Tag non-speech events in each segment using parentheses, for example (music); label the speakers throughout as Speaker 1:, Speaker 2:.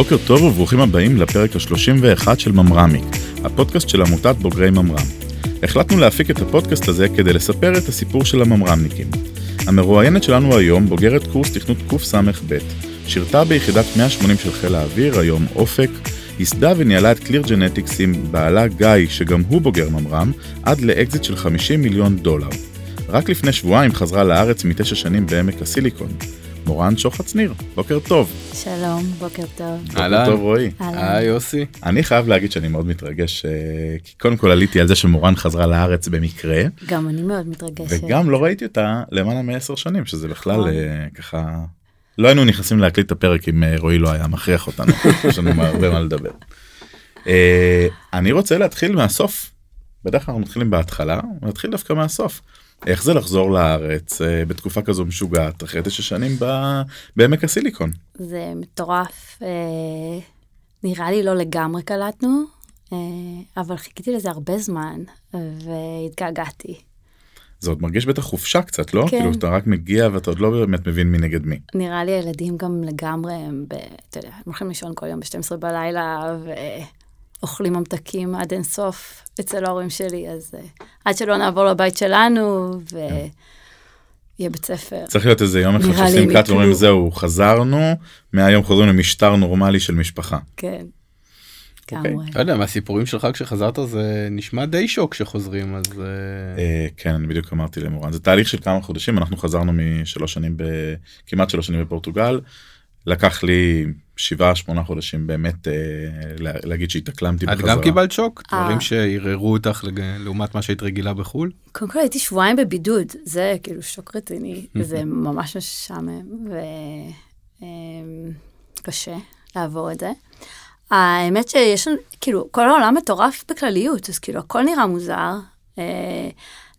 Speaker 1: בוקר טוב וברוכים הבאים לפרק ה-31 של MamraMic, הפודקאסט של עמותת בוגרי ממר"ם. החלטנו להפיק את הפודקאסט הזה כדי לספר את הסיפור של הממר"מניקים. המרואיינת שלנו היום בוגרת קורס תכנות קס"ב, שירתה ביחידת 180 של חיל האוויר, היום אופק, ייסדה וניהלה את Clear Genetics עם בעלה גיא, שגם הוא בוגר ממר"ם, עד לאקזיט של 50 מיליון דולר. רק לפני שבועיים חזרה לארץ מתשע שנים בעמק הסיליקון. מורן שוחט שניר, בוקר טוב.
Speaker 2: שלום, בוקר טוב.
Speaker 1: בוקר טוב רועי.
Speaker 3: היי יוסי.
Speaker 1: אני חייב להגיד שאני מאוד מתרגש, אה, כי קודם כל עליתי על זה שמורן חזרה לארץ במקרה.
Speaker 2: גם אני מאוד מתרגשת.
Speaker 1: וגם לא ראיתי אותה למעלה מעשר שנים, שזה בכלל. אה, ככה... לא היינו נכנסים להקליט את הפרק אם אה, רועי לא היה מכריח אותנו, (laughs) יש לנו הרבה מה לדבר. אה, אני רוצה להתחיל מהסוף. בדרך כלל אנחנו מתחילים בהתחלה, נתחיל דווקא מהסוף. איך זה לחזור לארץ אה, בתקופה כזו משוגעת אחרי תשע שנים ב- בעמק הסיליקון?
Speaker 2: זה מטורף. אה, נראה לי לא לגמרי קלטנו, אה, אבל חיכיתי לזה הרבה זמן, והתגעגעתי.
Speaker 1: זה עוד מרגיש בטח חופשה קצת לא?
Speaker 2: כן.
Speaker 1: כאילו אתה רק מגיע ואתה עוד לא באמת מבין מי נגד מי.
Speaker 2: נראה לי הילדים גם לגמרי, הם, ב, אתה יודע, הם הולכים לישון כל יום ב-12 בלילה, ואוכלים ממתקים עד אינסוף אצל ההורים שלי, אז אה, עד שלא נעבור לבית שלנו, ויהיה בית ספר.
Speaker 1: צריך להיות איזה יום אחד שעושים
Speaker 2: הם
Speaker 1: קאט ואומרים. זהו חזרנו מהיום חוזרים למשטר נורמלי של משפחה.
Speaker 2: כן,
Speaker 1: אוקיי.
Speaker 3: לא יודע מהסיפורים שלך כשחזרת זה נשמע די שוק כשחוזרים אז אה,
Speaker 1: אה, כן אני בדיוק אמרתי למורן זה תהליך של כמה חודשים אנחנו חזרנו משלוש שנים. כמעט שלוש שנים בפורטוגל. לקח לי שבעה שמונה חודשים באמת אה, לה- להגיד שהתאקלמתי
Speaker 3: את
Speaker 1: בחזרה.
Speaker 3: גם קיבלת שוק
Speaker 2: אה.
Speaker 3: דברים שערערו אותך לג- לעומת מה שהיית רגילה בחול.
Speaker 2: קודם כל הייתי שבועיים בבידוד, זה כאילו שוק רציני, (laughs) זה ממש משעמם וקשה לעבור את זה. האמת שיש לנו, כאילו, כל העולם מטורף בכלליות, אז כאילו הכל נראה מוזר. אה,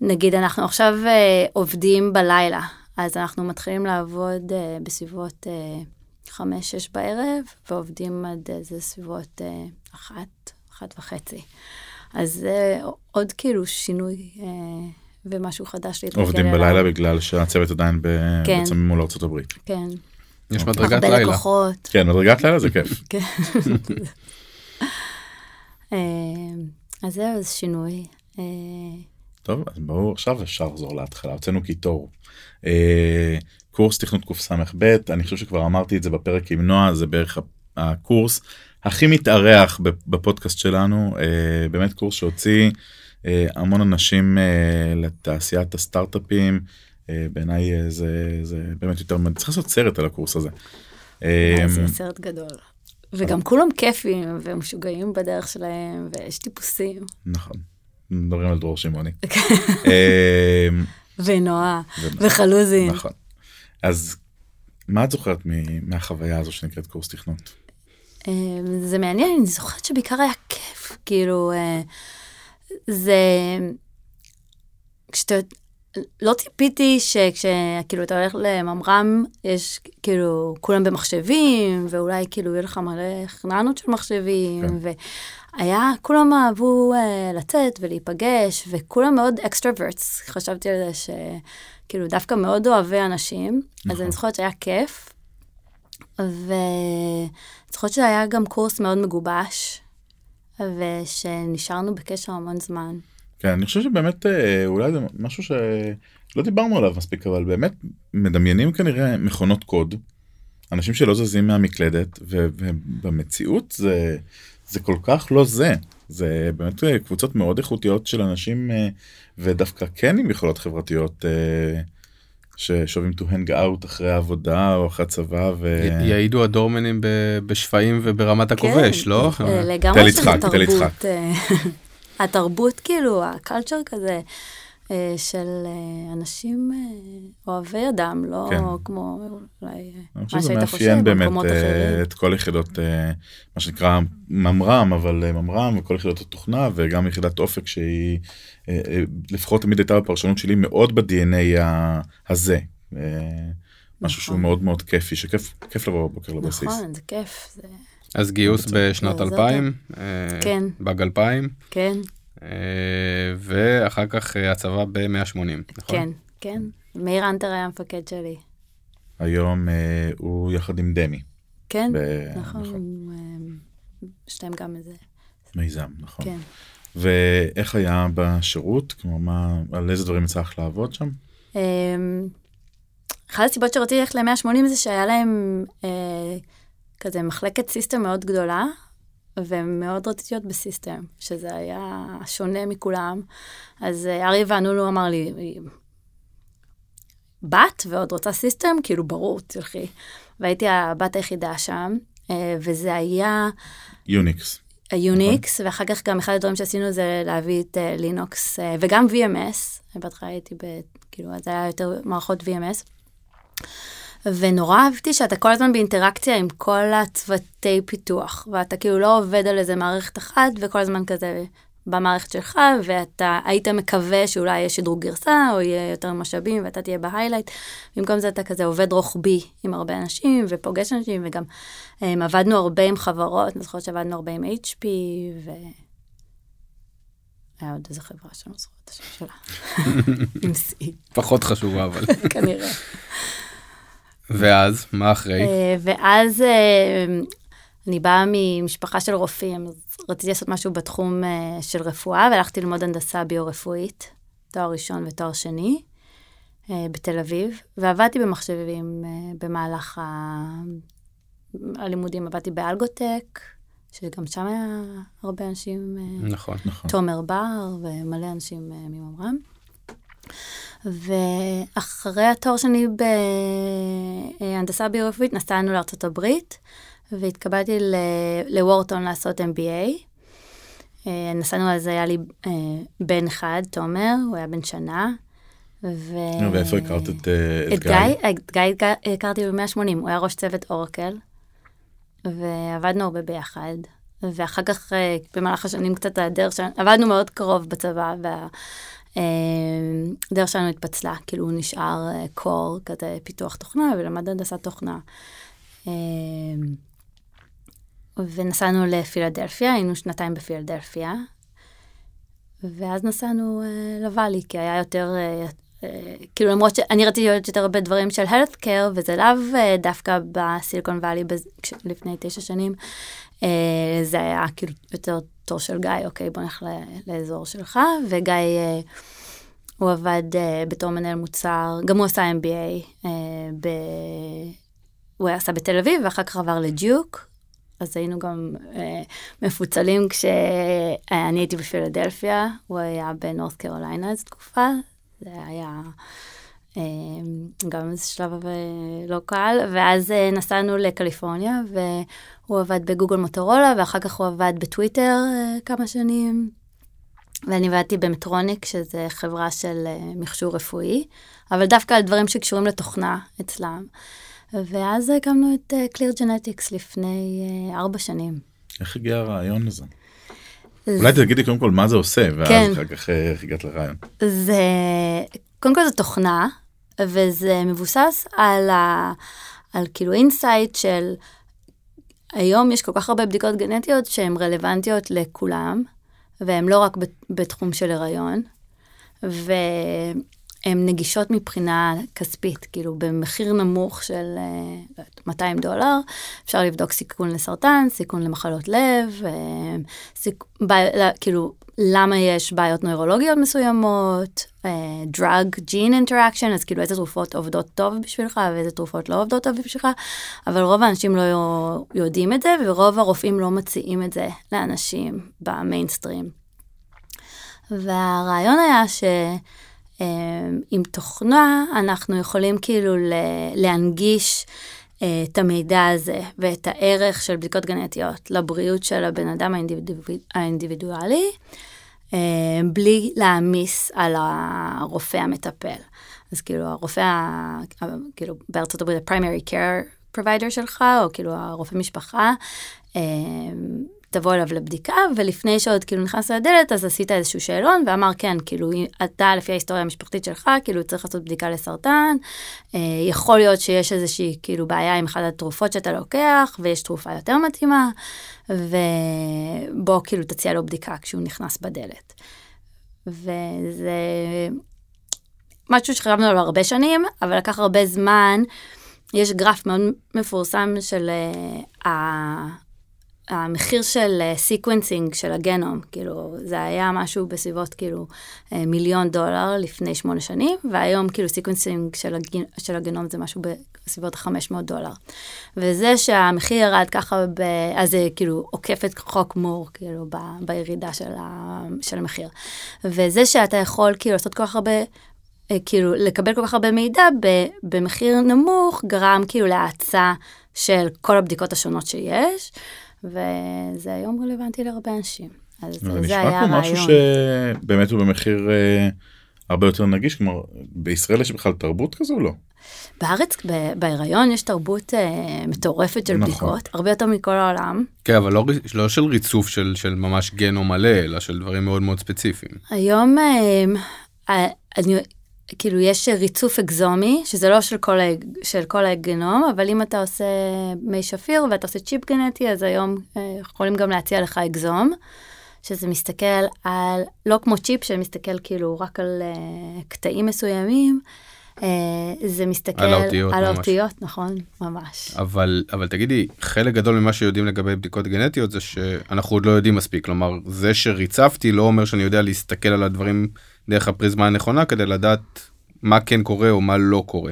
Speaker 2: נגיד אנחנו עכשיו אה, עובדים בלילה, אז אנחנו מתחילים לעבוד אה, בסביבות אה, חמש-שש בערב, ועובדים עד איזה סביבות אה, אחת, אחת וחצי. אז זה עוד כאילו שינוי אה, ומשהו חדש להתרגל
Speaker 1: עובדים
Speaker 2: אליו.
Speaker 1: בלילה בגלל שהצוות עדיין ב...
Speaker 2: כן.
Speaker 1: בעצם מול ארצות הברית.
Speaker 2: כן.
Speaker 3: יש
Speaker 1: אוקיי.
Speaker 3: מדרגת
Speaker 2: הרבה
Speaker 3: לילה.
Speaker 2: לקוחות.
Speaker 1: כן מדרגת לילה זה כיף. (laughs)
Speaker 2: כן. (laughs) אה, אז זהו, זה שינוי. אה,
Speaker 1: טוב אז ברור עכשיו אפשר לחזור להתחלה הוצאנו קיטור. אה, קורס תכנות קס"ב אני חושב שכבר אמרתי את זה בפרק עם נועה זה בערך הקורס הכי מתארח בפודקאסט שלנו אה, באמת קורס שהוציא אה, המון אנשים אה, לתעשיית הסטארט-אפים אה, בעיניי אה, זה זה באמת יותר צריך לעשות סרט על הקורס הזה. אה,
Speaker 2: זה סרט גדול. וגם כולם כיפים ומשוגעים בדרך שלהם, ויש טיפוסים.
Speaker 1: נכון. מדברים על דרור שמעוני. (laughs) אה,
Speaker 2: ונועה, וחלוזין.
Speaker 1: נכון. אז מה את זוכרת מהחוויה הזו שנקראת קורס תכנות?
Speaker 2: אה, זה מעניין, אני זוכרת שבעיקר היה כיף, כאילו, אה, זה... כשאתה... לא ציפיתי שכשכאילו אתה הולך לממר"ם, יש כאילו כולם במחשבים, ואולי כאילו יהיה לך מלא חננות של מחשבים,
Speaker 1: כן.
Speaker 2: והיה, כולם אהבו אה, לצאת ולהיפגש, וכולם מאוד extroverts. חשבתי על זה שכאילו דווקא מאוד אוהבי אנשים, אז
Speaker 1: נכון.
Speaker 2: אני זוכרת שהיה כיף. ואני זוכרת שזה היה גם קורס מאוד מגובש, ושנשארנו בקשר המון זמן.
Speaker 1: כן, אני חושב שבאמת אה, אולי זה משהו שלא דיברנו עליו מספיק, אבל באמת מדמיינים כנראה מכונות קוד, אנשים שלא זזים מהמקלדת, ו- ובמציאות זה, זה כל כך לא זה. זה באמת אה, קבוצות מאוד איכותיות של אנשים, אה, ודווקא כן עם יכולות חברתיות. ששואבים to hang out אחרי העבודה או אחרי הצבא ו...
Speaker 3: י- יעידו הדורמנים ב- בשפיים וברמת הכובש לא?
Speaker 2: אה,
Speaker 1: תל
Speaker 2: לגמרי שזה
Speaker 1: יצחק, תל יצחק.
Speaker 2: תרבות. (laughs) התרבות, כאילו, הקלצ'ר כזה, אה, של אה, אנשים אה, אוהבי אדם, לא
Speaker 1: כן.
Speaker 2: כמו אולי אה,
Speaker 1: אני חושב
Speaker 2: מה
Speaker 1: שזה
Speaker 2: שהיית חושב
Speaker 1: מאפיין באמת
Speaker 2: במקומות אחרים.
Speaker 1: את כל יחידות מה שנקרא ממר"ם אבל ממר"ם וכל יחידות התוכנה וגם יחידת אופק שהיא לפחות תמיד הייתה בפרשנות שלי מאוד ב-DNA הזה. משהו שהוא
Speaker 2: נכון.
Speaker 1: מאוד מאוד כיפי שכיף כיף לבוא בבוקר לבסיס.
Speaker 2: נכון, זה כיף, זה...
Speaker 3: אז גיוס. בשנת
Speaker 2: זה- זה
Speaker 3: 2000
Speaker 2: כן.
Speaker 3: באג 2000
Speaker 2: כן,
Speaker 3: אה, ואחר כך אה, הצבא ב-180 נכון?
Speaker 2: כן, כן. מאיר אנטר היה המפקד שלי.
Speaker 1: היום אה, הוא יחד עם דמי.
Speaker 2: כן, נכון, אה, יש להם גם איזה,
Speaker 1: מיזם, נכון.
Speaker 2: כן.
Speaker 1: ואיך היה בשירות? כלומר, מה, על איזה דברים יצא לך לעבוד שם?
Speaker 2: אמ, אחת הסיבות שרציתי ללכת ל-180 זה שהיה להם אה, כזה מחלקת סיסטם מאוד גדולה, ומאוד רציתי להיות בסיסטם, שזה היה שונה מכולם. אז אה, ארי ואנולו אמר לי, בת ועוד רוצה system? כאילו, ברור, תלכי. והייתי הבת היחידה שם, אה, וזה היה
Speaker 1: Unix.
Speaker 2: ה Unix, ואחר כך גם אחד הדברים שעשינו זה להביא את אה, לינוקס, וגם VMS, בהתחלה הייתי ב... כאילו, אז היה יותר מערכות VMS. ונורא אהבתי שאתה כל הזמן באינטראקציה עם כל הצוותי פיתוח, ואתה כאילו לא עובד על איזה מערכת אחת, וכל הזמן כזה במערכת שלך, ואתה היית מקווה שאולי יהיה שדרוג גרסה, או יהיה יותר משאבים, ואתה תהיה בהיילייט. במקום זה אתה כזה עובד רוחבי עם הרבה אנשים, ופוגש אנשים, וגם um, עבדנו הרבה עם חברות, אני זוכרת שעבדנו הרבה עם HP, ו... היה עוד איזה חברה שאני לא זוכרת את השם שלה. (laughs) עם C,
Speaker 3: פחות חשובה אבל. (laughs)
Speaker 2: כנראה.
Speaker 3: ואז, מה אחרי?
Speaker 2: אה, ואז אה, אני באה ממשפחה של רופאים, אז רציתי לעשות משהו בתחום אה, של רפואה, והלכתי ללמוד הנדסה ביו-רפואית, תואר ראשון ותואר שני, בתל אביב, ועבדתי במחשבים במהלך ה- הלימודים, עבדתי באלגוטק, שגם שם היה הרבה אנשים,
Speaker 3: נכון.
Speaker 1: נכון.
Speaker 2: תומר בר ומלא אנשים מממר"ם. ואחרי התואר שלי בהנדסה ביו-רפואית נסענו לארצות הברית, והתקבלתי לוורטון לעשות MBA. אה, נסענו זה, היה לי אה, בן אחד, תומר, הוא היה בן שנה. ו...
Speaker 1: ואיפה הכרת את אה,
Speaker 2: את גיא? את גיא הכ- הכרתי ב-180, הוא היה ראש צוות אורקל, ועבדנו הרבה ביחד. ואחר כך, במהלך השנים קצת הדרך שלנו, עבדנו מאוד קרוב בצבא, והדרך שלנו התפצלה, כאילו הוא נשאר אה, קור, כזה פיתוח תוכנה, ולמד הנדסת תוכנה. אה, ונסענו לפילדלפיה, היינו שנתיים בפילדלפיה, ואז נסענו אה, לוואלי, כי היה יותר, אה, אה, כאילו למרות שאני רציתי להיות יותר הרבה דברים של health care, וזה לאו אה, דווקא בסיליקון וואלי לפני תשע שנים, אה, זה היה כאילו יותר תור של גיא, אוקיי, בוא נלך לאזור שלך, וגיא, אה, הוא עבד אה, בתור מנהל מוצר, גם הוא עשה MBA, אה, ב... הוא עשה בתל אביב, ואחר כך עבר לדיוק, אז היינו גם אה, מפוצלים כשאני הייתי בפילדלפיה, הוא היה בנורת קרוליינה איזו תקופה, זה היה אה, גם איזה שלב לא קל, ואז אה, נסענו לקליפורניה, והוא עבד בגוגל מוטורולה, ואחר כך הוא עבד בטוויטר אה, כמה שנים, ואני עבדתי במטרוניק, שזה חברה של אה, מכשור רפואי, אבל דווקא על דברים שקשורים לתוכנה אצלם. ואז הקמנו את אה, Clear Genetics לפני ארבע שנים.
Speaker 1: איך הגיע הרעיון לזה? אולי תגידי קודם כל מה זה עושה, ואז
Speaker 2: כן.
Speaker 1: אחר כך אה, איך הגעת לרעיון.
Speaker 2: זה, קודם כל זו תוכנה, וזה מבוסס על, ה, על כאילו insight של, היום יש כל כך הרבה בדיקות גנטיות שהן רלוונטיות לכולם, והן לא רק בת- בתחום של הריון, והן נגישות מבחינה כספית, כאילו במחיר נמוך של אה, לא 200 דולר, אפשר לבדוק סיכון לסרטן, סיכון למחלות לב, אה, סיכ... ב... כאילו, למה יש בעיות נוירולוגיות מסוימות, אה, drug gene interaction, אז כאילו איזה תרופות עובדות טוב בשבילך ואיזה תרופות לא עובדות טוב בשבילך, אבל רוב האנשים לא יודעים את זה, ורוב הרופאים לא מציעים את זה לאנשים במיינסטרים. והרעיון היה ש... אה, עם תוכנה אנחנו יכולים כאילו להנגיש אה, את המידע הזה ואת הערך של בדיקות גנטיות לבריאות של הבן אדם האינדיבידואל, האינדיבידואלי, אה, בלי להעמיס על הרופא המטפל. אז כאילו הרופא, כאילו בארצות הברית ה-primary care provider שלך, או כאילו הרופא משפחה, אה, תבוא אליו לבדיקה, ולפני שעוד כאילו נכנס לדלת, אז עשית איזשהו שאלון, ואמר, כן, כאילו, אתה, לפי ההיסטוריה המשפחתית שלך, כאילו, צריך לעשות בדיקה לסרטן, אה, יכול להיות שיש איזושהי, כאילו, בעיה עם אחת התרופות שאתה לוקח, ויש תרופה יותר מתאימה, ובוא, כאילו, תציע לו בדיקה כשהוא נכנס בדלת. וזה משהו שחשבנו עליו הרבה שנים, אבל לקח הרבה זמן. יש גרף מאוד מפורסם של אה, המחיר של סיקוונסינג uh, של הגנום, כאילו, זה היה משהו בסביבות כאילו אה, מיליון דולר לפני שמונה שנים, והיום כאילו sequencing של, הגנ... של הגנום זה משהו בסביבות 500 דולר. וזה שהמחיר ירד ככה, ב... אז זה כאילו עוקף את חוק מור, כאילו, ב... בירידה של, ה... של המחיר. וזה שאתה יכול כאילו לעשות כל כך הרבה אה, כאילו לקבל כל כך הרבה מידע במחיר נמוך גרם כאילו להאצה של כל הבדיקות השונות שיש, וזה היום רלוונטי להרבה אנשים. אז זה היה הרעיון.
Speaker 1: נשמע כמו משהו שבאמת הוא במחיר אה, הרבה יותר נגיש, כלומר בישראל יש בכלל תרבות כזו או לא?
Speaker 2: בארץ בהיריון יש תרבות אה, מטורפת של נכון. בדיקות, הרבה יותר מכל העולם.
Speaker 3: כן, אבל לא, לא של ריצוף של, של ממש גנום מלא, אלא של דברים מאוד מאוד ספציפיים.
Speaker 2: היום אה, אה, אני... כאילו יש ריצוף אקזומי, שזה לא של כל, של כל הגנום, אבל אם אתה עושה מי שפיר ואתה עושה צ'יפ גנטי, אז היום אה, יכולים גם להציע לך אקזום, שזה מסתכל על, לא כמו צ'יפ שמסתכל כאילו רק על uh, קטעים מסוימים, uh, זה מסתכל על האותיות, על האותיות נכון, ממש.
Speaker 3: אבל, אבל תגידי, חלק גדול ממה שיודעים לגבי בדיקות גנטיות זה שאנחנו עוד לא יודעים מספיק, כלומר, זה שריצפתי לא אומר שאני יודע להסתכל על הדברים. דרך הפריזמה הנכונה כדי לדעת מה כן קורה או מה לא קורה.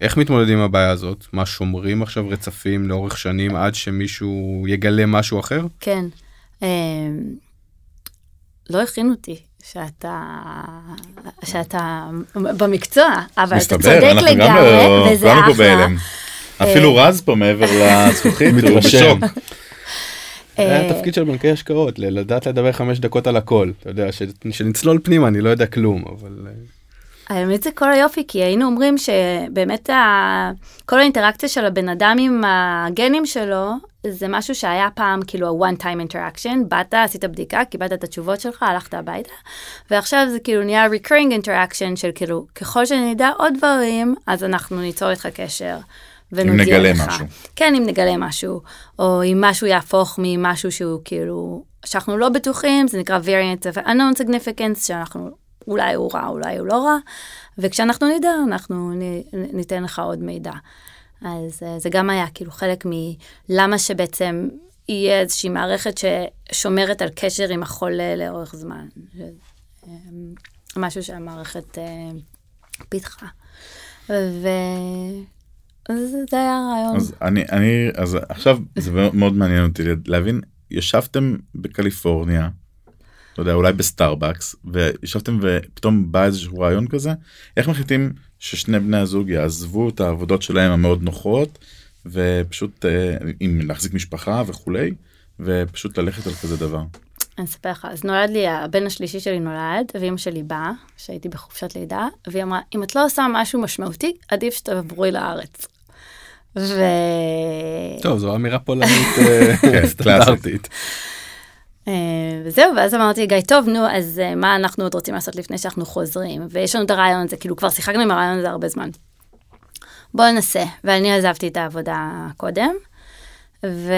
Speaker 3: איך מתמודדים עם הבעיה הזאת? מה שומרים עכשיו רצפים לאורך שנים עד שמישהו יגלה משהו אחר?
Speaker 2: כן. אה, לא הכינו אותי שאתה, שאתה במקצוע, אבל אתה צודק לגמרי, וזה אחלה.
Speaker 1: אפילו רז פה מעבר לזכוכית, (laughs) הוא בשוק.
Speaker 3: זה התפקיד של בנקי השקעות, לדעת לדבר חמש דקות על הכל, אתה יודע, שנצלול פנימה, אני לא יודע כלום, אבל... אה,
Speaker 2: האמת זה כל היופי, כי היינו אומרים שבאמת ה... כל האינטראקציה של הבן אדם עם הגנים שלו, זה משהו שהיה פעם כאילו ה-one time interaction, באת, עשית בדיקה, קיבלת את התשובות שלך, הלכת הביתה, ועכשיו זה כאילו נהיה recurring interaction של כאילו, ככל שנדע עוד דברים, אז אנחנו ניצור איתך קשר.
Speaker 1: אם נגלה לך. משהו.
Speaker 2: כן, אם נגלה משהו, או אם משהו יהפוך ממשהו שהוא כאילו, שאנחנו לא בטוחים, זה נקרא variant of unknown significance, שאנחנו, אולי הוא רע, אולי הוא לא רע, וכשאנחנו נדע, אנחנו ניתן לך עוד מידע. אז אה, זה גם היה כאילו חלק מלמה שבעצם יהיה איזושהי מערכת ששומרת על קשר עם החולה לאורך זמן. אה, משהו שהמערכת אה, פיתחה. ו... אז זה היה הרעיון.
Speaker 1: אז אני, אני, אז עכשיו זה מאוד מעניין אותי להבין, ישבתם בקליפורניה, לא יודע, אולי בסטארבקס, וישבתם ופתאום בא איזשהו רעיון כזה, איך מחליטים ששני בני הזוג יעזבו את העבודות שלהם המאוד נוחות, ופשוט, אה, להחזיק משפחה וכולי, ופשוט ללכת על כזה דבר.
Speaker 2: אני אספר לך, אז נולד לי, הבן השלישי שלי נולד, ואימא שלי באה, שהייתי בחופשת לידה, והיא אמרה, אם את לא עושה משהו משמעותי, עדיף שתעברי לארץ. ו...
Speaker 3: טוב, זו אמירה פולנית (laughs) אה, כן, סטנדרטית.
Speaker 2: אה, וזהו, ואז אמרתי, גיא, טוב, נו, אז אה, מה אנחנו עוד רוצים לעשות לפני שאנחנו חוזרים? ויש לנו את הרעיון הזה, כאילו כבר שיחקנו עם הרעיון הזה הרבה זמן. בואו ננסה. ואני עזבתי את העבודה קודם, ו...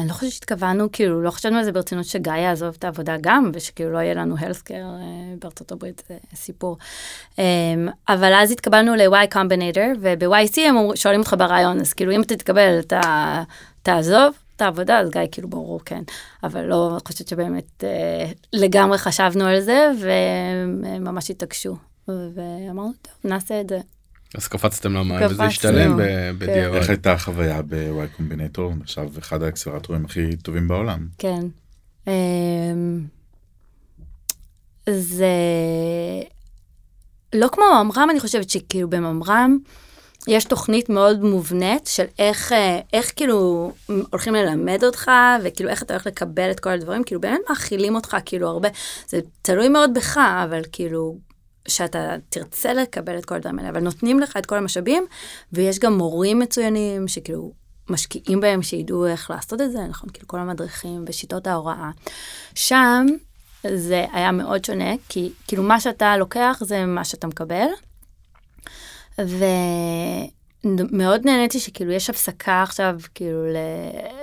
Speaker 2: אני לא חושבת שהתכוונו, כאילו, לא חשבנו על זה ברצינות שגיא יעזוב את העבודה גם, ושכאילו לא יהיה לנו healthcare uh, בארצות הברית, זה סיפור. Um, אבל אז התקבלנו ל-Y Combinator, וב-YC הם שואלים אותך ברעיון, אז כאילו, אם אתה תתקבל, אתה תעזוב את העבודה, אז גיא כאילו ברור, כן. אבל לא חושבת שבאמת uh, לגמרי חשבנו על זה, והם ממש התעקשו. ואמרנו, טוב, נעשה את זה.
Speaker 3: אז קפצתם למים וזה השתלם כן. בדיעבד.
Speaker 1: איך הייתה החוויה ב-Y קומבינטור? עכשיו אחד האקסלרטורים הכי טובים בעולם.
Speaker 2: כן. אמ, זה לא כמו ממר"ם, אני חושבת שכאילו בממר"ם יש תוכנית מאוד מובנית של איך, אה, איך כאילו הולכים ללמד אותך, וכאילו איך אתה הולך לקבל את כל הדברים, כאילו באמת מאכילים אותך כאילו הרבה, זה תלוי מאוד בך, אבל כאילו שאתה תרצה לקבל את כל הדברים האלה, אבל נותנים לך את כל המשאבים, ויש גם מורים מצוינים שכאילו משקיעים בהם, שידעו איך לעשות את זה, נכון? כאילו כל המדריכים ושיטות ההוראה. שם זה היה מאוד שונה, כי כאילו מה שאתה לוקח זה מה שאתה מקבל, ו... מאוד נהניתי שכאילו יש הפסקה עכשיו, כאילו, ל...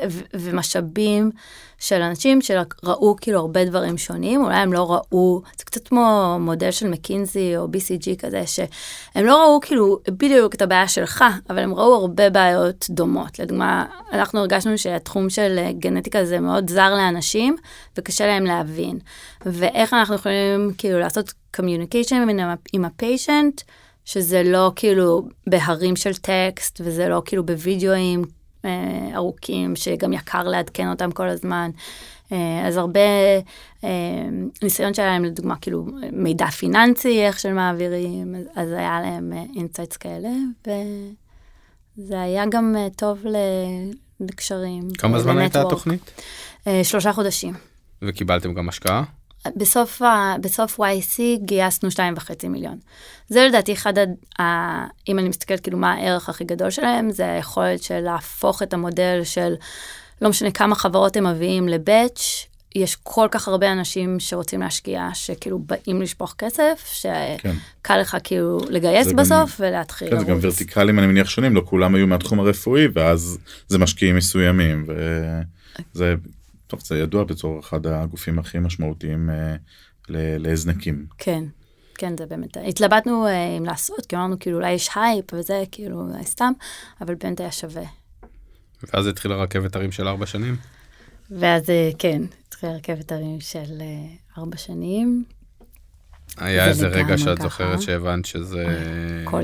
Speaker 2: ו- ומשאבים של אנשים שראו כאילו הרבה דברים שונים, אולי הם לא ראו, זה קצת כמו מודל של מקינזי או BCG כזה, שהם לא ראו כאילו בדיוק את הבעיה שלך, אבל הם ראו הרבה בעיות דומות. לדוגמה, אנחנו הרגשנו שהתחום של גנטיקה זה מאוד זר לאנשים, וקשה להם להבין. ואיך אנחנו יכולים כאילו לעשות communication עם ה patient, שזה לא כאילו בהרים של טקסט, וזה לא כאילו בווידאוים אה, ארוכים, שגם יקר לעדכן אותם כל הזמן. אה, אז הרבה אה, ניסיון שלהם, לדוגמה, כאילו מידע פיננסי, איך שהם מעבירים, אז היה להם insights כאלה, וזה היה גם טוב לקשרים.
Speaker 3: כמה זמן הייתה התוכנית?
Speaker 2: שלושה חודשים.
Speaker 3: וקיבלתם גם השקעה?
Speaker 2: בסוף, ה, בסוף YC גייסנו 2.5 מיליון. זה לדעתי אחד, ה, אם אני מסתכלת כאילו מה הערך הכי גדול שלהם, זה היכולת של להפוך את המודל של לא משנה כמה חברות הם מביאים לבאץ', יש כל כך הרבה אנשים שרוצים להשקיע, שכאילו באים לשפוך כסף, שקל כן. לך כאילו לגייס בסוף גם, ולהתחיל.
Speaker 1: כן, זה גם ורטיקלים אני מניח שונים, לא כולם היו מהתחום הרפואי, ואז זה משקיעים מסוימים, וזה טוב, זה ידוע בתור אחד הגופים הכי משמעותיים אה, להזנק.
Speaker 2: כן, כן, זה באמת, התלבטנו אה, אם לעשות, כי אמרנו כאילו אולי יש הייפ וזה, כאילו אולי סתם, אבל באמת היה שווה.
Speaker 3: ואז התחילה רכבת הרים של ארבע שנים?
Speaker 2: ואז אה, כן, התחילה רכבת הרים של אה, ארבע שנים.
Speaker 3: היה איזה רגע שאת זוכרת שהבנת שזה... כל...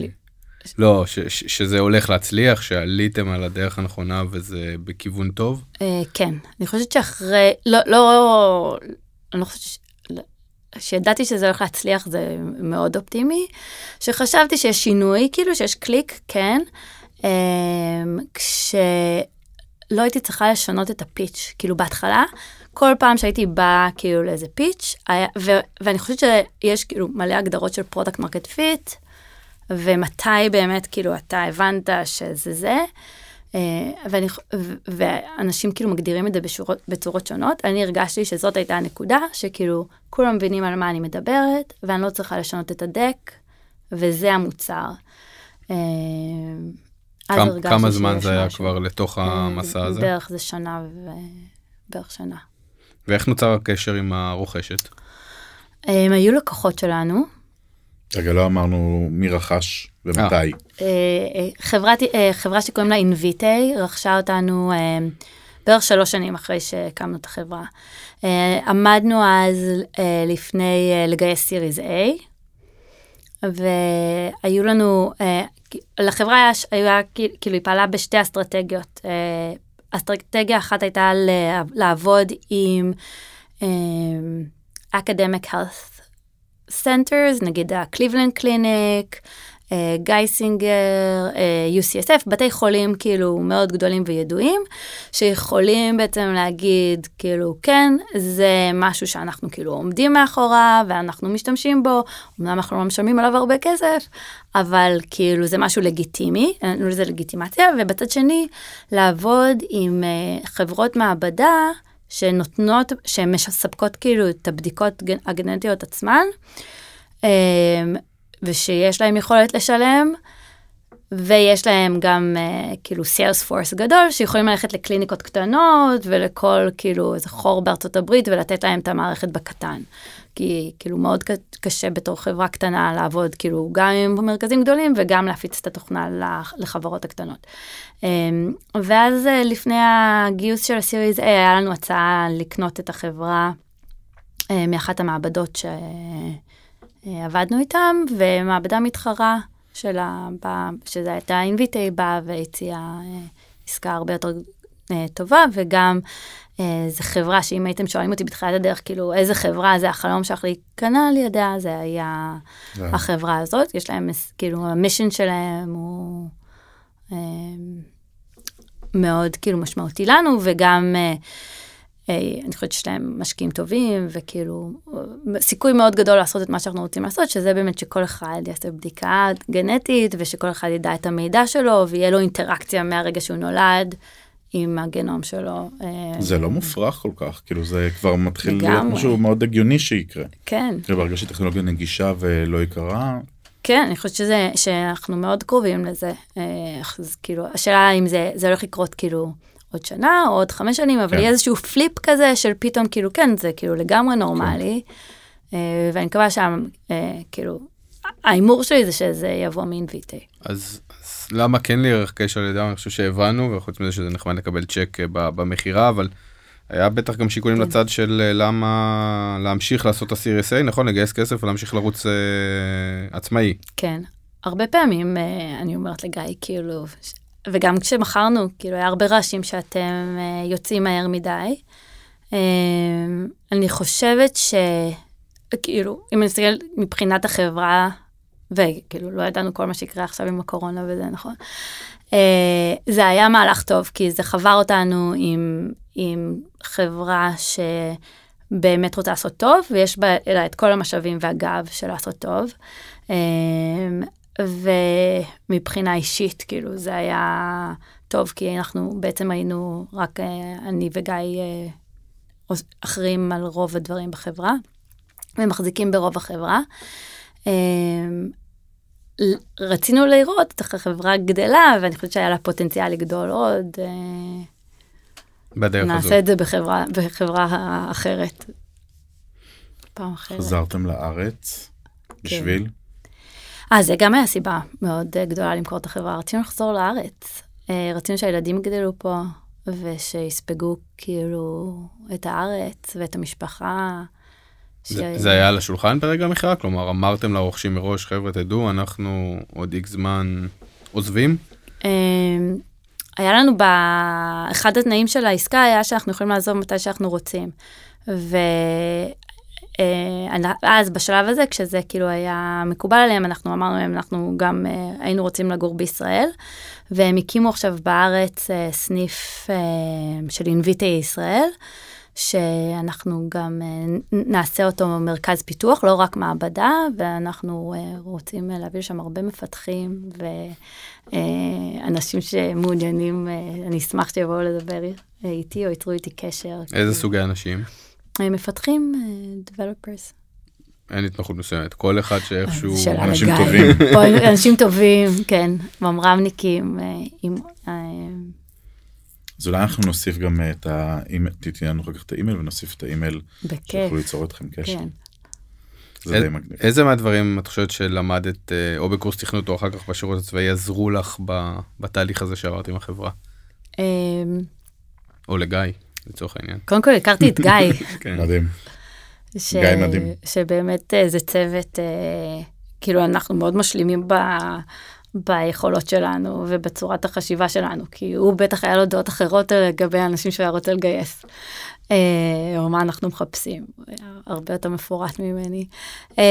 Speaker 3: לא, ש, ש, שזה הולך להצליח, שעליתם על הדרך הנכונה וזה בכיוון טוב?
Speaker 2: אה, כן, אני חושבת שאחרי, לא, לא, אני לא חושבת, ש... שידעתי שזה הולך להצליח זה מאוד אופטימי, שחשבתי שיש שינוי, כאילו שיש קליק, כן, אה, כשלא הייתי צריכה לשנות את הפיץ', כאילו בהתחלה, כל פעם שהייתי באה כאילו לאיזה pitch, היה, ו, ואני חושבת שיש כאילו מלא הגדרות של product market fit, ומתי באמת כאילו אתה הבנת שזה זה. אה, ואני, ואנשים כאילו מגדירים את זה בשורות, בצורות שונות. אני הרגשתי שזאת הייתה הנקודה, שכאילו כולם מבינים על מה אני מדברת, ואני לא צריכה לשנות את ה deck, וזה המוצר.
Speaker 3: אה, כמה, כמה זמן זה היה משהו. כבר לתוך אה, המסע הזה?
Speaker 2: בערך זה שנה ו... בערך שנה.
Speaker 3: ואיך נוצר הקשר עם הרוכשת?
Speaker 2: הם היו לקוחות שלנו,
Speaker 1: רגע, לא אמרנו מי רכש ומתי. אה.
Speaker 2: אה, אה, חברה שקוראים לה אינביטי רכשה אותנו בערך שלוש שנים אחרי שהקמנו את החברה. עמדנו אז לפני לגייס סיריז A, והיו לנו, לחברה היה, כאילו היא פעלה בשתי אסטרטגיות. אסטרטגיה אחת הייתה לעבוד עם academic health centers, נגיד הקליבלנד קליניק, גייסינגר, UCSF, בתי חולים כאילו מאוד גדולים וידועים, שיכולים בעצם להגיד כאילו כן, זה משהו שאנחנו כאילו עומדים מאחוריו ואנחנו משתמשים בו, אמנם אנחנו לא משלמים עליו הרבה כסף, אבל כאילו זה משהו לגיטימי, נתנו לזה לגיטימציה, ובצד שני, לעבוד עם uh, חברות מעבדה, שנותנות, שהן מספקות כאילו את הבדיקות הגנטיות עצמן, אמ, ושיש להם יכולת לשלם, ויש להם גם uh, כאילו סיילס פורס גדול, שיכולים ללכת לקליניקות קטנות ולכל כאילו איזה חור בארצות הברית ולתת להם את המערכת בקטן. כי כאילו מאוד קשה בתור חברה קטנה לעבוד כאילו גם עם מרכזים גדולים וגם להפיץ את התוכנה לחברות הקטנות. אמ, ואז אה, לפני הגיוס של הסיריז A היה לנו הצעה לקנות את החברה אה, מאחת המעבדות שעבדנו איתם, ומעבדה מתחרה שלה, שזה הייתה אינביטי, באה והציעה אה, עסקה הרבה יותר טובה, וגם זו חברה שאם הייתם שואלים אותי בתחילת הדרך, כאילו איזה חברה? זה החלום שלך להיכנע על ידה, זה היה החברה הזאת, יש להם, כאילו המישן שלהם הוא... מאוד כאילו משמעותי לנו, וגם אה, אה, אני חושבת שיש להם משקיעים טובים, וכאילו סיכוי מאוד גדול לעשות את מה שאנחנו רוצים לעשות, שזה באמת שכל אחד יעשה בדיקה גנטית, ושכל אחד ידע את המידע שלו, ויהיה לו אינטראקציה מהרגע שהוא נולד. עם הגנום שלו.
Speaker 1: אה, זה לא מופרך כל כך, כאילו זה כבר מתחיל להיות משהו מאוד הגיוני שיקרה.
Speaker 2: כן.
Speaker 1: וברגע שטכנולוגיה נגישה ולא יקרה,
Speaker 2: כן, אני חושבת שזה, שאנחנו מאוד קרובים לזה. אה, אז כאילו, השאלה אם זה, זה הולך לקרות כאילו עוד שנה או עוד חמש שנים, אבל
Speaker 1: כן.
Speaker 2: יהיה איזשהו פליפ כזה של פתאום כאילו, כן, זה כאילו לגמרי נורמלי. אה, ואני מקווה שם, כאילו, ההימור שלי זה שזה יבוא מאינביטי.
Speaker 3: אז למה כן להיערך קשר על ידם? אני חושב שהבנו, וחוץ מזה שזה נחמד לקבל צ'ק אה, במכירה, אבל היה בטח גם שיקולים
Speaker 2: כן.
Speaker 3: לצד של אה, למה להמשיך לעשות את ה-CRSA, נכון? לגייס כסף ולהמשיך לרוץ אה, עצמאי.
Speaker 2: כן. הרבה פעמים אה, אני אומרת לגיא, כאילו, ש- וגם כשמכרנו, כאילו, היה הרבה רעשים שאתם אה, יוצאים מהר מדי. אה, אני חושבת ש... כאילו, אם אני מסתכל מבחינת החברה, וכאילו, לא ידענו כל מה שיקרה עכשיו עם הקורונה וזה, נכון? אה, זה היה מהלך טוב, כי זה חבר אותנו עם, עם חברה שבאמת רוצה לעשות טוב, ויש בה לה את כל המשאבים והגב של לעשות טוב. אה, ומבחינה אישית, כאילו, זה היה טוב, כי אנחנו בעצם היינו, רק אה, אני וגיא אחראים על רוב הדברים בחברה, ומחזיקים ברוב החברה. רצינו לראות איך החברה גדלה, ואני חושבת שהיה לה פוטנציאל לגדול עוד. אה,
Speaker 3: בדרך הזו.
Speaker 2: נעשה את זה בחברה, בחברה אחרת. פעם אחרת.
Speaker 1: חזרתם לארץ בשביל?
Speaker 2: אה, זה גם היה סיבה מאוד גדולה למכור את החברה. רצינו לחזור לארץ. אה, רצינו שהילדים יגדלו פה, ושיספגו כאילו את הארץ ואת המשפחה.
Speaker 3: זה,
Speaker 2: ש-
Speaker 3: זה היה על השולחן ברגע המכירה? כלומר, אמרתם לרוכשים מראש, חבר'ה, תדעו, אנחנו עוד איקס זמן עוזבים?
Speaker 2: אה, היה לנו, ב... אחד התנאים של העסקה היה שאנחנו יכולים לעזוב מתי שאנחנו רוצים. ואז בשלב הזה, כשזה כאילו היה מקובל עליהם, אנחנו אמרנו להם, אנחנו גם אה, היינו רוצים לגור בישראל, והם הקימו עכשיו בארץ אה, סניף אה, של אינביטי ישראל. שאנחנו גם אה, נעשה אותו מרכז פיתוח, לא רק מעבדה, ואנחנו אה, רוצים אה, להביא לשם הרבה מפתחים ואנשים שמעוניינים, אני אשמח שיבואו לדבר איתי או ייצרו איתי קשר.
Speaker 3: איזה סוגי אנשים?
Speaker 2: מפתחים, developers.
Speaker 3: אין התמחות מסוימת. כל אחד שאיכשהו...
Speaker 1: אנשים. טובים. (laughs)
Speaker 2: אנשים טובים, כן, ממר"מניקים, עם... אה,
Speaker 1: אז אולי אנחנו נוסיף גם את האימייל, תתן לנו אחר כך את האימייל ונוסיף את האימייל
Speaker 2: בכיף,
Speaker 1: שיוכלו ליצור איתכם קשר.
Speaker 2: כן.
Speaker 1: זה די מגניב.
Speaker 3: איזה מהדברים את חושבת שלמדת אה, או בקורס תכנות או אחר כך בשירות הצבאי עזרו לך ב- בתהליך הזה שעברת עם החברה?
Speaker 2: אה,
Speaker 3: או לגיא, לצורך העניין.
Speaker 2: קודם כל הכרתי את גיא. (laughs)
Speaker 3: כן. (laughs)
Speaker 1: מדהים.
Speaker 2: ש...
Speaker 1: גיא מדהים.
Speaker 2: שבאמת אה, זה צוות, אה, כאילו אנחנו מאוד משלימים ב... ביכולות שלנו ובצורת החשיבה שלנו, כי הוא בטח היה לו דעות אחרות לגבי האנשים שהוא היה רוצה לגייס, אה, או מה אנחנו מחפשים, הרבה יותר מפורט ממני. אה,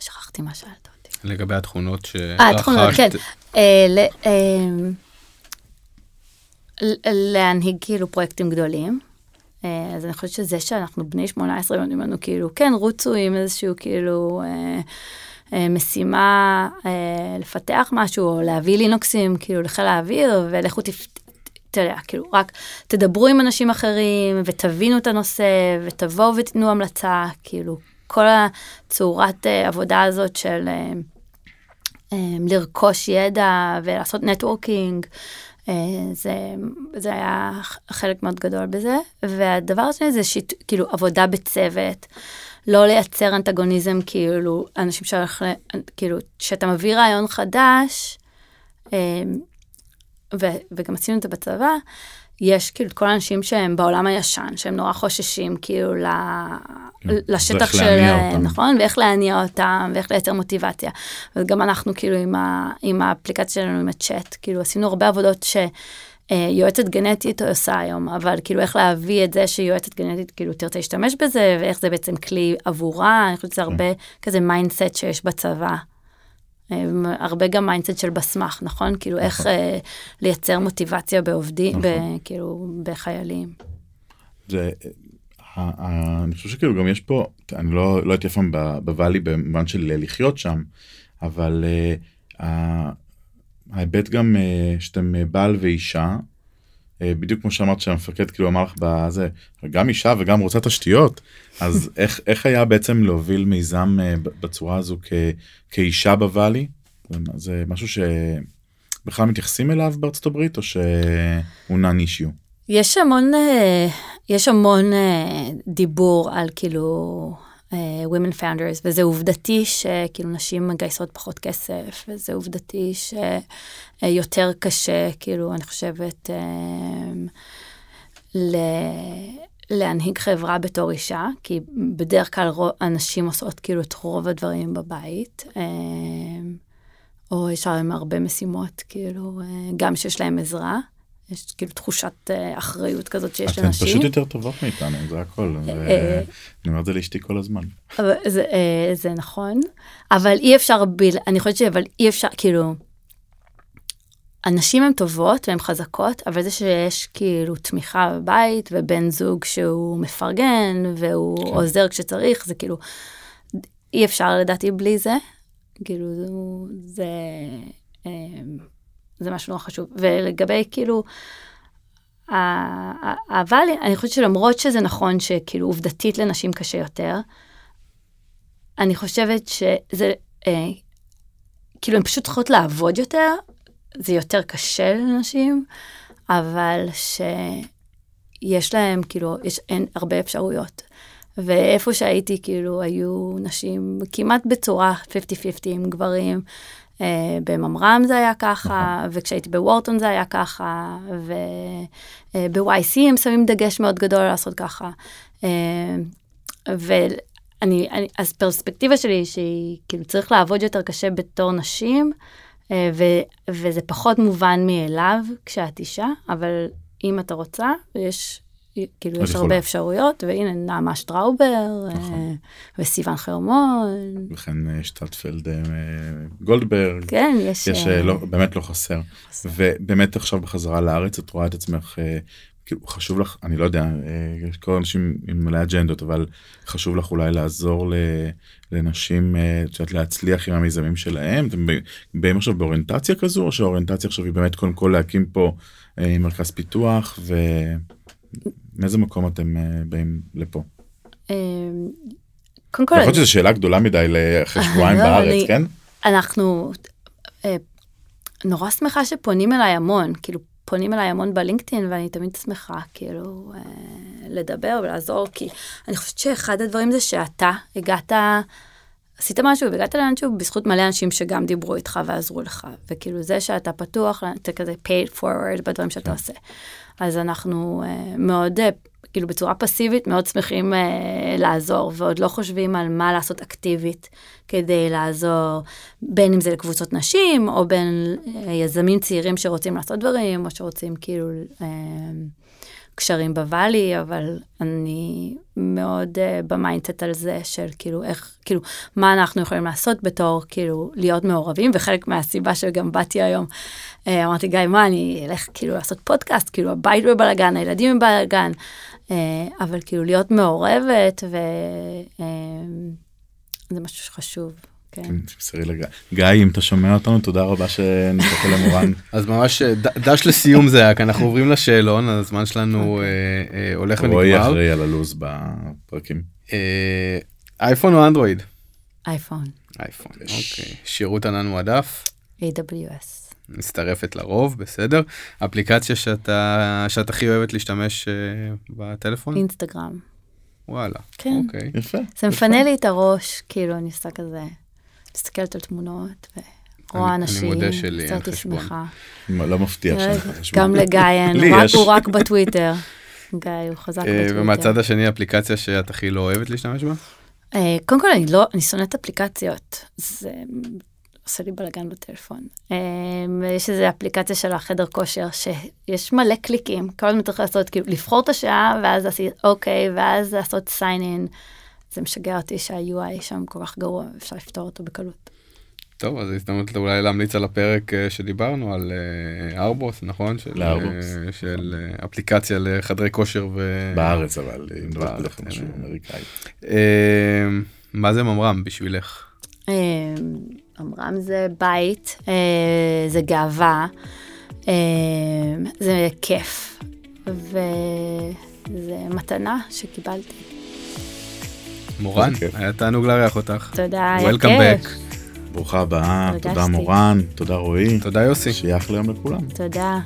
Speaker 2: שכחתי מה שאלת אותי.
Speaker 3: לגבי התכונות שרכשת.
Speaker 2: אה, תכונות, כן. אה, ל- אה, להנהיג כאילו פרויקטים גדולים. אה, אז אני חושבת שזה שאנחנו בני 18 ואומרים לנו כאילו, כן, רוצו עם איזשהו כאילו אה, משימה אה, לפתח משהו, או להביא לינוקסים כאילו לחיל האוויר, ולכו תפ... אתה יודע, כאילו, רק תדברו עם אנשים אחרים, ותבינו את הנושא, ותבואו ותיתנו המלצה, כאילו, כל הצורת אה, עבודה הזאת של אה, אה, לרכוש ידע ולעשות נטוורקינג, אה, זה, זה היה חלק מאוד גדול בזה. והדבר השני זה שיט, כאילו עבודה בצוות, לא לייצר אנטגוניזם, כאילו אנשים שהולך, כאילו, כשאתה מביא רעיון חדש, אה, ו, וגם עשינו את זה בצבא, יש כאילו את כל האנשים שהם בעולם הישן, שהם נורא חוששים כאילו ל...
Speaker 1: כן,
Speaker 2: לשטח שלהם. נכון? ואיך להניע אותם, ואיך לייצר מוטיבציה. וגם אנחנו כאילו עם, ה, עם האפליקציה שלנו, עם הצ'אט, כאילו עשינו הרבה עבודות שיועצת גנטית עושה היום, אבל כאילו איך להביא את זה שיועצת גנטית כאילו תרצה להשתמש בזה, ואיך זה בעצם כלי עבורה, אני חושבת שזה הרבה כזה mindset שיש בצבא. אה, הרבה גם mindset של בסמ"ח, נכון? כאילו איך אה, לייצר מוטיבציה בעובדים,
Speaker 1: נכון.
Speaker 2: כאילו בחיילים.
Speaker 1: זה, ה- ה- אני חושב שכאילו גם יש פה, אני לא, לא הייתי אף פעם בוואלי במובן של לחיות שם, אבל ההיבט גם uh, שאתם אה, בעל ואישה, אה, בדיוק כמו שאמרת שהמפקד כאילו אמר לך בזה גם אישה וגם רוצה תשתיות (laughs) אז איך איך היה בעצם להוביל מיזם אה, בצורה הזו כ, כאישה בוואלי זה- משהו שבכלל מתייחסים אליו בארצות הברית או שהוא נאן אישיו.
Speaker 2: יש המון, אה, יש המון אה, דיבור על כאילו אה, women founders, וזה עובדתי שכאילו נשים מגייסות פחות כסף, וזה עובדתי שיותר קשה, כאילו, אני חושבת, אה, ל- להנהיג חברה בתור אישה, כי בדרך כלל רוב- הנשים עושות כאילו את רוב הדברים בבית. אה, או יש להם הרבה משימות, כאילו, אה, גם שיש להם עזרה. יש כאילו תחושת אה, אחריות כזאת שיש
Speaker 1: אתן
Speaker 2: לנשים.
Speaker 1: פשוט יותר טובות מאיתנו זה הכל.
Speaker 2: אה,
Speaker 1: אני אומר את זה לאשתי כל הזמן.
Speaker 2: אבל זה, אה, זה נכון, אבל אי אפשר, בל... אני חושבת שאבל אי אפשר, כאילו, הנשים הן טובות והן חזקות, אבל זה שיש כאילו תמיכה בבית ובן זוג שהוא מפרגן והוא
Speaker 1: כן.
Speaker 2: עוזר כשצריך, זה כאילו, אי אפשר לדעתי בלי זה. כאילו, זה, זה, אה, זה משהו נורא חשוב. ולגבי כאילו, אבל אני חושבת שלמרות שזה נכון שכאילו עובדתית לנשים קשה יותר, אני חושבת שזה, אה, כאילו הן פשוט צריכות לעבוד יותר, זה יותר קשה לנשים, אבל שיש להם, כאילו, יש, אין הרבה אפשרויות. ואיפה שהייתי, כאילו, היו נשים כמעט בצורה 50-50 עם גברים. Uh, בממר"ם זה היה ככה, וכשהייתי בוורטון זה היה ככה, וב-YC הם שמים דגש מאוד גדול לעשות ככה. Uh, ואני, אני, אז פרספקטיבה שלי היא שהיא, כאילו, צריך לעבוד יותר קשה בתור נשים, אה, ו, וזה פחות מובן מאליו כשאת אישה, אבל אם אתה רוצה, יש, כאילו, יש. הרבה אפשרויות, והנה נעמה שטראובר,
Speaker 1: נכון.
Speaker 2: אה, וסיון חרמון,
Speaker 1: וכן אה, שטטפלד אה, גולדברג.
Speaker 2: כן, יש...
Speaker 1: יש לא, באמת לא חסר.
Speaker 2: חסר.
Speaker 1: ובאמת עכשיו בחזרה לארץ את רואה את עצמך כאילו חשוב לך אני לא יודע יש כל אנשים עם מלא אג'נדות אבל חשוב לך אולי לעזור ל, לנשים את יודעת, להצליח עם המיזמים שלהם אתם באים עכשיו באוריינטציה כזו או שהאוריינטציה עכשיו היא באמת קודם כל להקים פה מרכז פיתוח ומאיזה מקום אתם אה, באים לפה.
Speaker 2: אה, קודם כל,
Speaker 1: יכול להיות שזו שאלה גדולה מדי לאחרי שבועיים (laughs)
Speaker 2: לא,
Speaker 1: בארץ כן?
Speaker 2: אנחנו אה, נורא שמחה שפונים אליי המון, כאילו פונים אליי המון בלינקדאין ואני תמיד שמחה כאילו אה, לדבר ולעזור, כי אני חושבת שאחד הדברים זה שאתה הגעת, עשית משהו והגעת לאנשהו בזכות מלא אנשים שגם דיברו איתך ועזרו לך, וכאילו זה שאתה פתוח, אתה כזה paid forward בדברים שאתה
Speaker 1: כן.
Speaker 2: עושה. אז אנחנו אה, מאוד, אה, כאילו בצורה פסיבית, מאוד שמחים אה, לעזור, ועוד לא חושבים על מה לעשות אקטיבית כדי לעזור, בין אם זה לקבוצות נשים, או בין יזמים צעירים שרוצים לעשות דברים, או שרוצים כאילו קשרים ב Valley, אבל אני מאוד אה, ב mindset על זה של כאילו איך, כאילו, מה אנחנו יכולים לעשות בתור כאילו להיות מעורבים, וחלק מהסיבה שגם באתי היום, אה, אמרתי, גיא, מה, אני אלך כאילו לעשות פודקאסט, כאילו הבית בבלאגן, הילדים בבלאגן, אה, אבל כאילו להיות מעורבת, וזה uh, משהו שחשוב. כן.
Speaker 1: כן, תמסרי לגיא. גיא אם אתה שומע אותנו תודה רבה שנחכה למורן. (laughs)
Speaker 3: אז ממש אה, דש לסיום זה היה כי אנחנו עוברים לשאלון הזמן שלנו אה, אה, הולך
Speaker 1: רועי
Speaker 3: ונגמר.
Speaker 1: אחראי על הלו"ז בפרקים.
Speaker 3: אייפון או אנדרואיד?
Speaker 2: אייפון,
Speaker 3: אייפון, אוקיי. שירות ענן מועדף,
Speaker 2: AWS.
Speaker 3: מצטרפת לרוב, בסדר. אפליקציה שאתה שאת הכי אוהבת להשתמש בטלפון?
Speaker 2: אינסטגרם.
Speaker 3: וואלה.
Speaker 2: כן.
Speaker 3: אוקיי.
Speaker 1: יפה.
Speaker 2: זה מפנה לי את הראש, כאילו, אני עושה כזה, מסתכלת על תמונות, ורואה
Speaker 3: אני- אני
Speaker 2: אנשים,
Speaker 3: מודה שלי, חשבון.
Speaker 2: שמחה.
Speaker 1: לא מפתיע שאין לך חשבון.
Speaker 2: גם (laughs) לגיא אין, הוא רק- בטוויטר. גיא, הוא חזק
Speaker 3: אה,
Speaker 2: בטוויטר.
Speaker 3: ומהצד השני אפליקציה שאת הכי לא אוהבת להשתמש בה?
Speaker 2: אה, קודם כל, אני לא, אני שונאת אפליקציות. זה עושה לי בלאגן בטלפון. אה, יש איזו אפליקציה של החדר כושר, שיש מלא קליקים, כל הזמן צריך לעשות, כאילו, לבחור את השעה, ואז לעשות אוקיי, ואז לעשות sign in. זה משגע אותי שה-UI שם כל כך גרוע, אפשר לפתור אותו בקלות.
Speaker 3: טוב, אז הזדמנות אולי להמליץ על הפרק אה, שדיברנו על אה, ארבוס, נכון? של,
Speaker 1: לארבוס.
Speaker 3: אה, של אה, אפליקציה לחדרי כושר ו...
Speaker 1: בארץ אבל אם לא כלל משהו. אמריקאי.
Speaker 3: אה, מה זה ממר"ם בשבילך?
Speaker 2: אה, אמרם זה בית, אה, זה גאווה, אה, זה כיף. וזה מתנה שקיבלתי.
Speaker 3: מורן. היה תענוג לארח אותך.
Speaker 2: תודה, היה
Speaker 3: Welcome
Speaker 2: כיף.
Speaker 3: back.
Speaker 1: ברוכה הבאה. תודה מורן, תודה רועי.
Speaker 3: תודה יוסי.
Speaker 1: שיהיה אחלה יום לכולם.
Speaker 2: תודה.